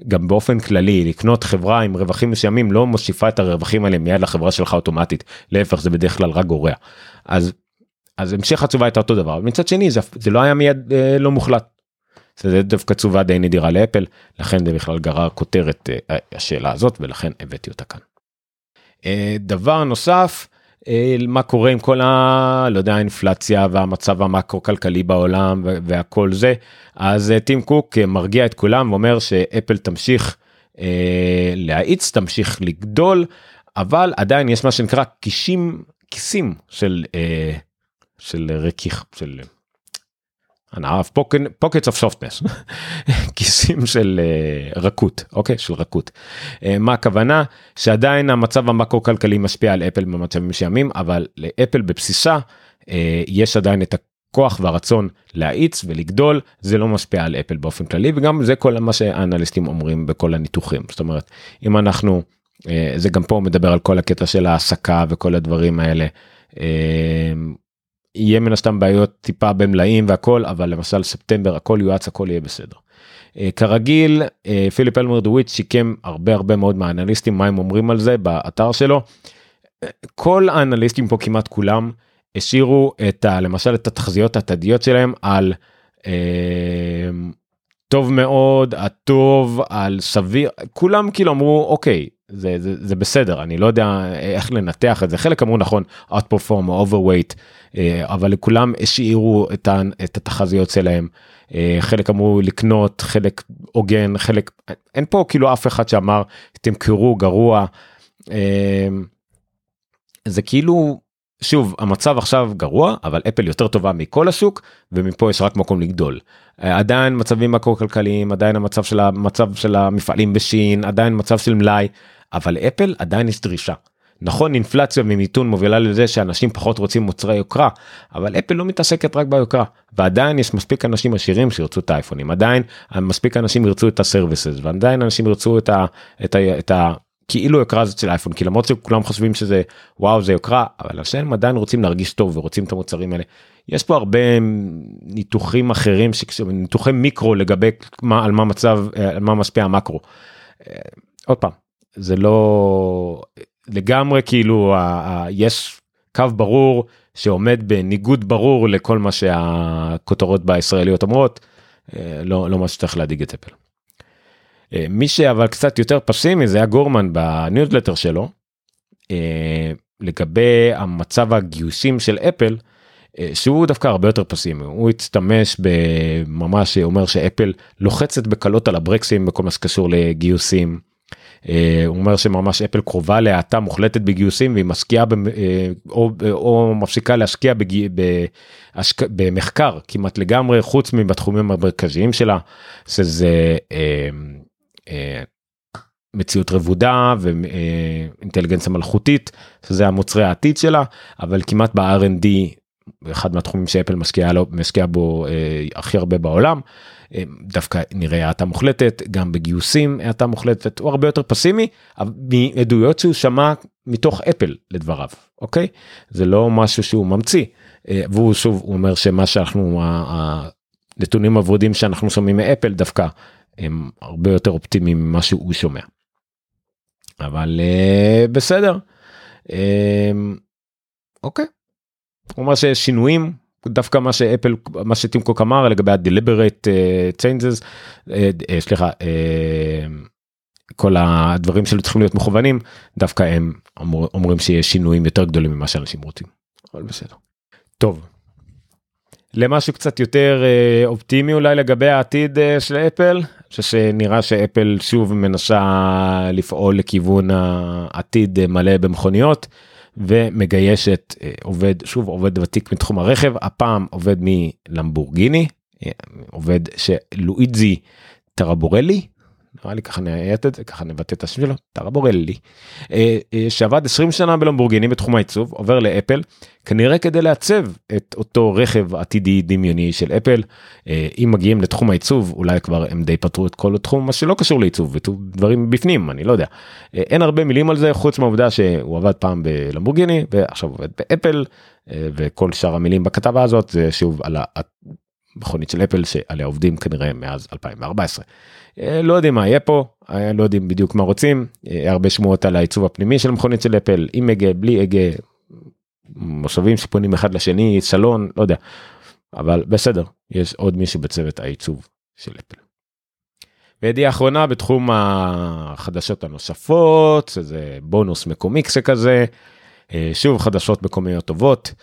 גם באופן כללי לקנות חברה עם רווחים מסוימים לא מוסיפה את הרווחים האלה מיד לחברה שלך אוטומטית להפך זה בדרך כלל רק גורע אז אז המשך התשובה הייתה אותו דבר מצד שני זה, זה לא היה מיד אה, לא מוחלט. זה דווקא תשובה די נדירה לאפל לכן זה בכלל גרר כותרת אה, השאלה הזאת ולכן הבאתי אותה כאן. אה, דבר נוסף מה קורה עם כל ה... לא יודע, האינפלציה והמצב המקרו כלכלי בעולם והכל זה. אז אה, טים קוק אה, מרגיע את כולם ואומר שאפל תמשיך אה, להאיץ, תמשיך לגדול, אבל עדיין יש מה שנקרא כישים, כיסים של, אה, של רכיך, של הנה pockets of softness כיסים של uh, רכות אוקיי? של רכות. uh, מה הכוונה? שעדיין המצב המקרו כלכלי משפיע על אפל במצבים מסוימים אבל לאפל בבסיסה uh, יש עדיין את הכוח והרצון להאיץ ולגדול. זה לא משפיע על אפל באופן כללי וגם זה כל מה שהאנליסטים אומרים בכל הניתוחים. זאת אומרת אם אנחנו uh, זה גם פה מדבר על כל הקטע של ההעסקה וכל הדברים האלה. Uh, יהיה מן הסתם בעיות טיפה במלאים והכל אבל למשל ספטמבר הכל יואץ הכל יהיה בסדר. Uh, כרגיל uh, פיליפ אלמר דוויט שיקם הרבה הרבה מאוד מהאנליסטים מה הם אומרים על זה באתר שלו. Uh, כל האנליסטים פה כמעט כולם השאירו את ה, למשל את התחזיות התדיות שלהם על uh, טוב מאוד הטוב על סביר כולם כאילו אמרו אוקיי זה, זה, זה בסדר אני לא יודע איך לנתח את זה. חלק אמרו נכון outperform overweight אה, אבל לכולם השאירו את, את התחזיות שלהם. אה, חלק אמרו לקנות חלק הוגן חלק אין פה כאילו אף אחד שאמר תמכרו גרוע אה, זה כאילו שוב המצב עכשיו גרוע אבל אפל יותר טובה מכל השוק ומפה יש רק מקום לגדול. עדיין מצבים מקרו כלכליים עדיין המצב של המצב של המפעלים בשין עדיין מצב של מלאי אבל אפל עדיין יש דרישה. נכון אינפלציה ומיתון מובילה לזה שאנשים פחות רוצים מוצרי יוקרה אבל אפל לא מתעסקת רק ביוקרה ועדיין יש מספיק אנשים עשירים שירצו את האייפונים עדיין מספיק אנשים ירצו את הסרוויסס ועדיין אנשים ירצו את ה... את ה, את ה כאילו יוקרה הזאת של אייפון כי למרות שכולם חושבים שזה וואו זה יוקרה אבל אנשים עדיין רוצים להרגיש טוב ורוצים את המוצרים האלה. יש פה הרבה ניתוחים אחרים ניתוחי מיקרו לגבי מה על מה מצב על מה משפיע המקרו. אה, עוד פעם זה לא לגמרי כאילו ה, ה, יש קו ברור שעומד בניגוד ברור לכל מה שהכותרות בישראליות אומרות אה, לא לא מה שצריך להדאיג את אפל. אה, מי שאבל קצת יותר פסימי זה היה גורמן בניוזלטר שלו אה, לגבי המצב הגיוסים של אפל שהוא דווקא הרבה יותר פסימי הוא השתמש בממש אומר שאפל לוחצת בקלות על הברקסים בכל מה שקשור לגיוסים. אה, הוא אומר שממש אפל קרובה להאטה מוחלטת בגיוסים והיא משקיעה אה, או, או מפסיקה להשקיע בג... בהשק... במחקר כמעט לגמרי חוץ מבתחומים המרכזיים שלה שזה אה, אה, מציאות רבודה ואינטליגנציה מלכותית שזה המוצרי העתיד שלה אבל כמעט ב-R&D אחד מהתחומים שאפל משקיעה לו משקיע בו אה, הכי הרבה בעולם אה, דווקא נראה האטה מוחלטת גם בגיוסים האטה מוחלטת הוא הרבה יותר פסימי מעדויות שהוא שמע מתוך אפל לדבריו אוקיי זה לא משהו שהוא ממציא אה, והוא שוב הוא אומר שמה שאנחנו הנתונים הוורודים שאנחנו שומעים מאפל דווקא הם הרבה יותר אופטימיים ממה שהוא שומע. אבל אה, בסדר. אה, אוקיי. הוא אומר שיש שינויים דווקא מה שאפל מה שטימקוק אמר לגבי ה-deliberate uh, changes uh, uh, סליחה כל הדברים שלו צריכים להיות מכוונים דווקא הם אומר, אומרים שיש שינויים יותר גדולים ממה שאנשים רוצים. אבל בסדר. טוב. למשהו קצת יותר אופטימי אולי לגבי העתיד של אפל שנראה שאפל שוב מנסה לפעול לכיוון העתיד מלא במכוניות. ומגייסת אה, עובד שוב עובד ותיק מתחום הרכב הפעם עובד מלמבורגיני אה, עובד שלואיזי טרבורלי נראה לי ככה נעיית את זה ככה נבטא את השם שלו טרבורלי אה, שעבד 20 שנה בלמבורגיני בתחום העיצוב עובר לאפל כנראה כדי לעצב את אותו רכב עתידי דמיוני של אפל. אם מגיעים לתחום העיצוב אולי כבר הם די פתרו את כל התחום מה שלא קשור לעיצוב דברים בפנים אני לא יודע. אין הרבה מילים על זה חוץ מהעובדה שהוא עבד פעם בלמבורגיני ועכשיו עובד באפל וכל שאר המילים בכתבה הזאת זה שוב על המכונית של אפל שעליה עובדים כנראה מאז 2014. אה, לא יודעים מה יהיה פה, אה, לא יודעים בדיוק מה רוצים, אה, הרבה שמועות על העיצוב הפנימי של המכונית של אפל, עם הגה, בלי הגה, מושבים שפונים אחד לשני, סלון, לא יודע, אבל בסדר, יש עוד מישהו בצוות העיצוב של אפל. וידיעה אחרונה בתחום החדשות הנוספות, שזה בונוס מקומי כזה, שוב חדשות מקומיות טובות.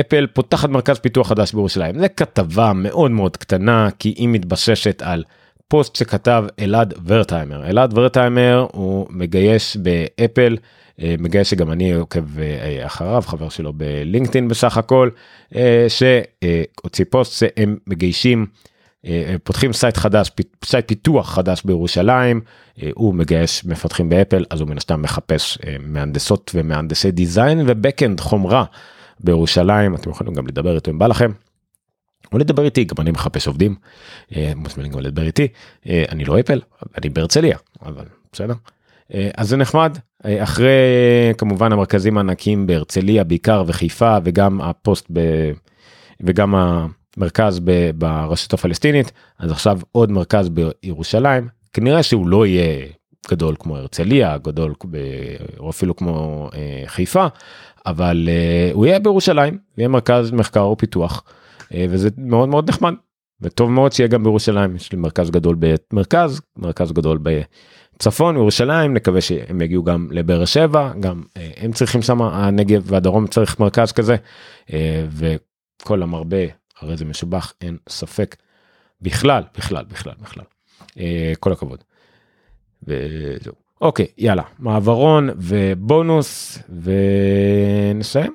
אפל פותחת מרכז פיתוח חדש בירושלים, זה כתבה מאוד מאוד קטנה כי היא מתבססת על פוסט שכתב אלעד ורטהיימר. אלעד ורטהיימר הוא מגייס באפל אה, מגייס שגם אני עוקב אה, אחריו חבר שלו בלינקדאין בסך הכל אה, שהוציא פוסט שהם מגייסים פותחים site חדש site פיתוח חדש בירושלים הוא מגייס מפתחים באפל אז הוא מן הסתם מחפש מהנדסות ומהנדסי design ו backend חומרה בירושלים אתם יכולים גם לדבר איתו אם בא לכם. או לדבר איתי גם אני מחפש עובדים אה, מוזמנים גם לדבר איתי אה, אני לא אפל אני בהרצליה אבל בסדר. אה, אז זה נחמד אחרי כמובן המרכזים הענקים בהרצליה בעיקר וחיפה וגם הפוסט ב... וגם המרכז ב... ברשות הפלסטינית אז עכשיו עוד מרכז בירושלים כנראה שהוא לא יהיה גדול כמו הרצליה גדול. או אפילו כמו חיפה אבל הוא יהיה בירושלים יהיה מרכז מחקר ופיתוח. אה, וזה מאוד מאוד נחמד וטוב מאוד שיהיה גם בירושלים יש לי מרכז גדול במרכז מרכז גדול בצפון ירושלים נקווה שהם יגיעו גם לבאר שבע גם אה, הם צריכים שם הנגב והדרום צריך מרכז כזה אה, וכל המרבה הרי זה משובח אין ספק בכלל בכלל בכלל בכלל כל הכבוד. וזהו אוקיי יאללה מעברון ובונוס ונסיים.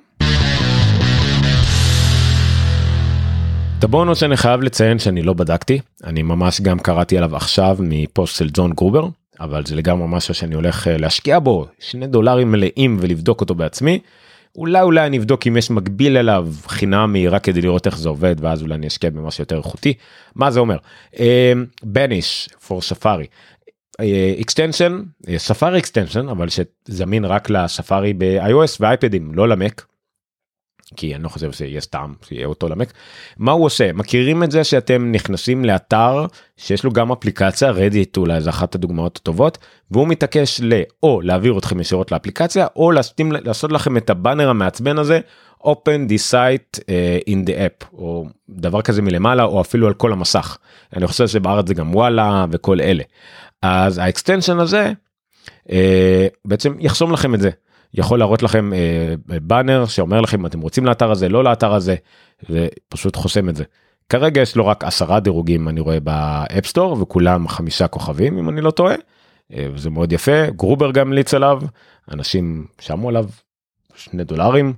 את הבונוס שאני חייב לציין שאני לא בדקתי אני ממש גם קראתי עליו עכשיו מפוסט של ג'ון גרובר אבל זה לגמרי משהו שאני הולך אה, להשקיע בו שני דולרים מלאים ולבדוק אותו בעצמי. אולי אולי אני אבדוק אם יש מקביל אליו חינמי רק כדי לראות איך זה עובד ואז אולי אני אשקיע במשהו יותר איכותי מה זה אומר Banish for Safari extension Safari extension אבל שזמין רק לספארי ב-iOS ואייפדים לא למק. כי אני לא חושב שיש טעם שיהיה אותו למק. מה הוא עושה? מכירים את זה שאתם נכנסים לאתר שיש לו גם אפליקציה רדיט אולי זה אחת הדוגמאות הטובות והוא מתעקש או להעביר אתכם ישירות לאפליקציה או להסתים, לעשות לכם את הבאנר המעצבן הזה open the site uh, in the app או דבר כזה מלמעלה או אפילו על כל המסך. אני חושב שבארץ זה גם וואלה וכל אלה אז ה extension הזה uh, בעצם יחסום לכם את זה. יכול להראות לכם באנר שאומר לכם אתם רוצים לאתר הזה לא לאתר הזה ופשוט חוסם את זה. כרגע יש לו רק עשרה דירוגים אני רואה ב App Store וכולם חמישה כוכבים אם אני לא טועה. זה מאוד יפה גרובר גם המליץ עליו אנשים שמו עליו שני דולרים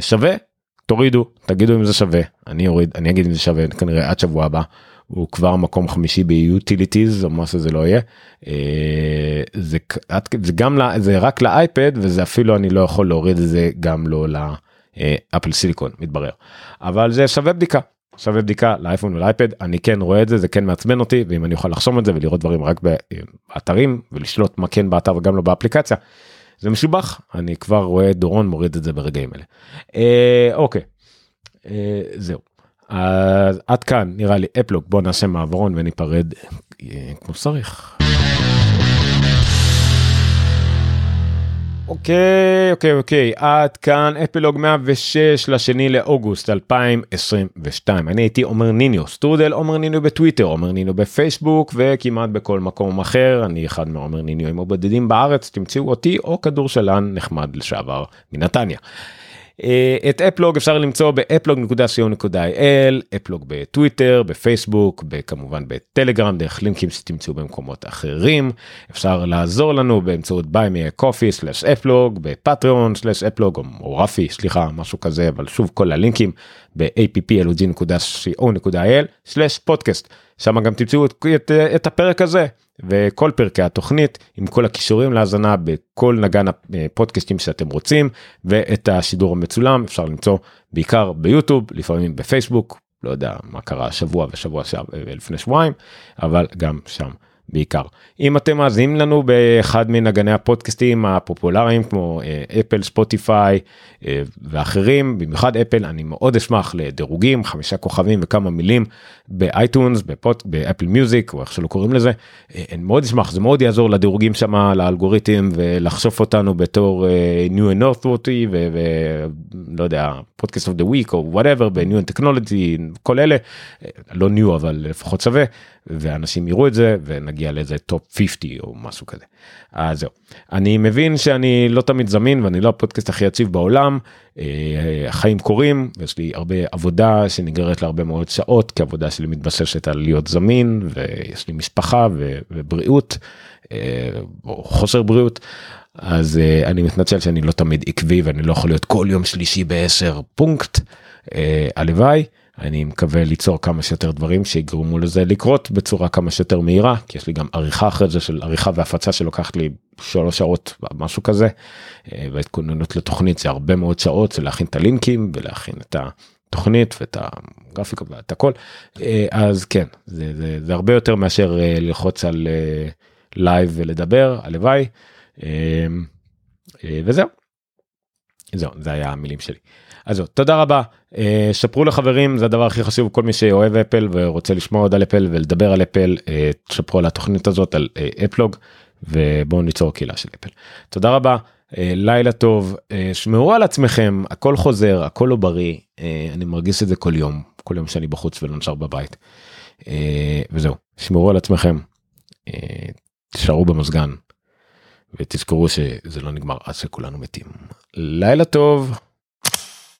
שווה תורידו תגידו אם זה שווה אני אוריד אני אגיד אם זה שווה כנראה עד שבוע הבא הוא כבר מקום חמישי ביוטיליטיז או מה שזה לא יהיה אה, זה, זה גם זה רק לאייפד וזה אפילו אני לא יכול להוריד את זה גם לא לאפל סיליקון מתברר אבל זה שווה בדיקה שווה בדיקה לאייפון ולאייפד אני כן רואה את זה זה כן מעצבן אותי ואם אני יכול לחסום את זה ולראות דברים רק באתרים ולשלוט מה כן באתר וגם לא באפליקציה. זה משובח אני כבר רואה דורון מוריד את זה ברגעים אלה. אה, אוקיי אה, זהו. אז עד כאן נראה לי אפלוג בוא נעשה מעברון וניפרד אה, כמו שצריך. אוקיי אוקיי אוקיי. עד כאן אפלוג 106 לשני לאוגוסט 2022 אני הייתי עומר ניניו. שטרודל עומר ניניו בטוויטר עומר ניניו בפייסבוק וכמעט בכל מקום אחר. אני אחד מעומר ניניואים הבודדים בארץ. תמצאו אותי או כדורסלן נחמד לשעבר מנתניה. אה, את אפלוג אפשר למצוא באפלוג.co.il, אפלוג בטוויטר, בפייסבוק, כמובן בטלגרם, דרך לינקים שתמצאו במקומות אחרים. אפשר לעזור לנו באמצעות Buy Me Coffee slash אפלוג, בפטריון slash אפלוג, או רפי, סליחה, משהו כזה, אבל שוב כל הלינקים ב-applog.co.il slash פודקאסט. שם גם תמצאו את, את, את הפרק הזה. וכל פרקי התוכנית עם כל הקישורים להאזנה בכל נגן הפודקאסטים שאתם רוצים ואת השידור המצולם אפשר למצוא בעיקר ביוטיוב לפעמים בפייסבוק לא יודע מה קרה השבוע ושבוע לפני שבועיים אבל גם שם בעיקר. אם אתם מאזינים לנו באחד מנגני הפודקאסטים הפופולריים כמו אה, אפל ספוטיפיי אה, ואחרים במיוחד אפל אני מאוד אשמח לדירוגים חמישה כוכבים וכמה מילים ב iTunes בפוט ב Apple Music או איך שלא קוראים לזה אה, אני מאוד אשמח זה מאוד יעזור לדירוגים שם לאלגוריתם ולחשוף אותנו בתור New and Noteworthy ולא יודע פודקאסט of the week או whatever ב-new and technology כל אלה לא new אבל לפחות שווה ואנשים יראו את זה ונגיע לאיזה top 50 או משהו כזה. אז זהו. אני מבין שאני לא תמיד זמין ואני לא הפודקאסט הכי יציב בעולם. אה, החיים קורים יש לי הרבה עבודה שנגררת להרבה מאוד שעות כי עבודה שלי מתבססת על להיות זמין ויש לי משפחה ובריאות אה, או חוסר בריאות. אז uh, אני מתנצל שאני לא תמיד עקבי ואני לא יכול להיות כל יום שלישי ב-10 פונקט. uh, הלוואי. אני מקווה ליצור כמה שיותר דברים שיגרמו לזה לקרות בצורה כמה שיותר מהירה כי יש לי גם עריכה אחרי זה של עריכה והפצה שלוקחת לי שלוש שעות משהו כזה. אה, והתכוננות לתוכנית זה הרבה מאוד שעות זה להכין את הלינקים ולהכין את התוכנית ואת הגרפיקה ואת הכל אה, אז כן זה, זה, זה הרבה יותר מאשר אה, ללחוץ על live ולדבר הלוואי וזהו. זהו זה היה המילים שלי. אז זהו, תודה רבה, אה, שפרו לחברים, זה הדבר הכי חשוב, כל מי שאוהב אפל ורוצה לשמוע עוד על אפל ולדבר על אפל, אה, שפרו על התוכנית הזאת, על אה, אפלוג, ובואו ניצור קהילה של אפל. תודה רבה, לילה טוב, שמרו על עצמכם, הכל חוזר, הכל לא בריא, אני מרגיש את זה כל יום, כל יום שאני בחוץ ולא נשאר בבית. וזהו, שמרו על עצמכם, תשארו במזגן, ותזכרו שזה לא נגמר עד שכולנו מתים. לילה טוב.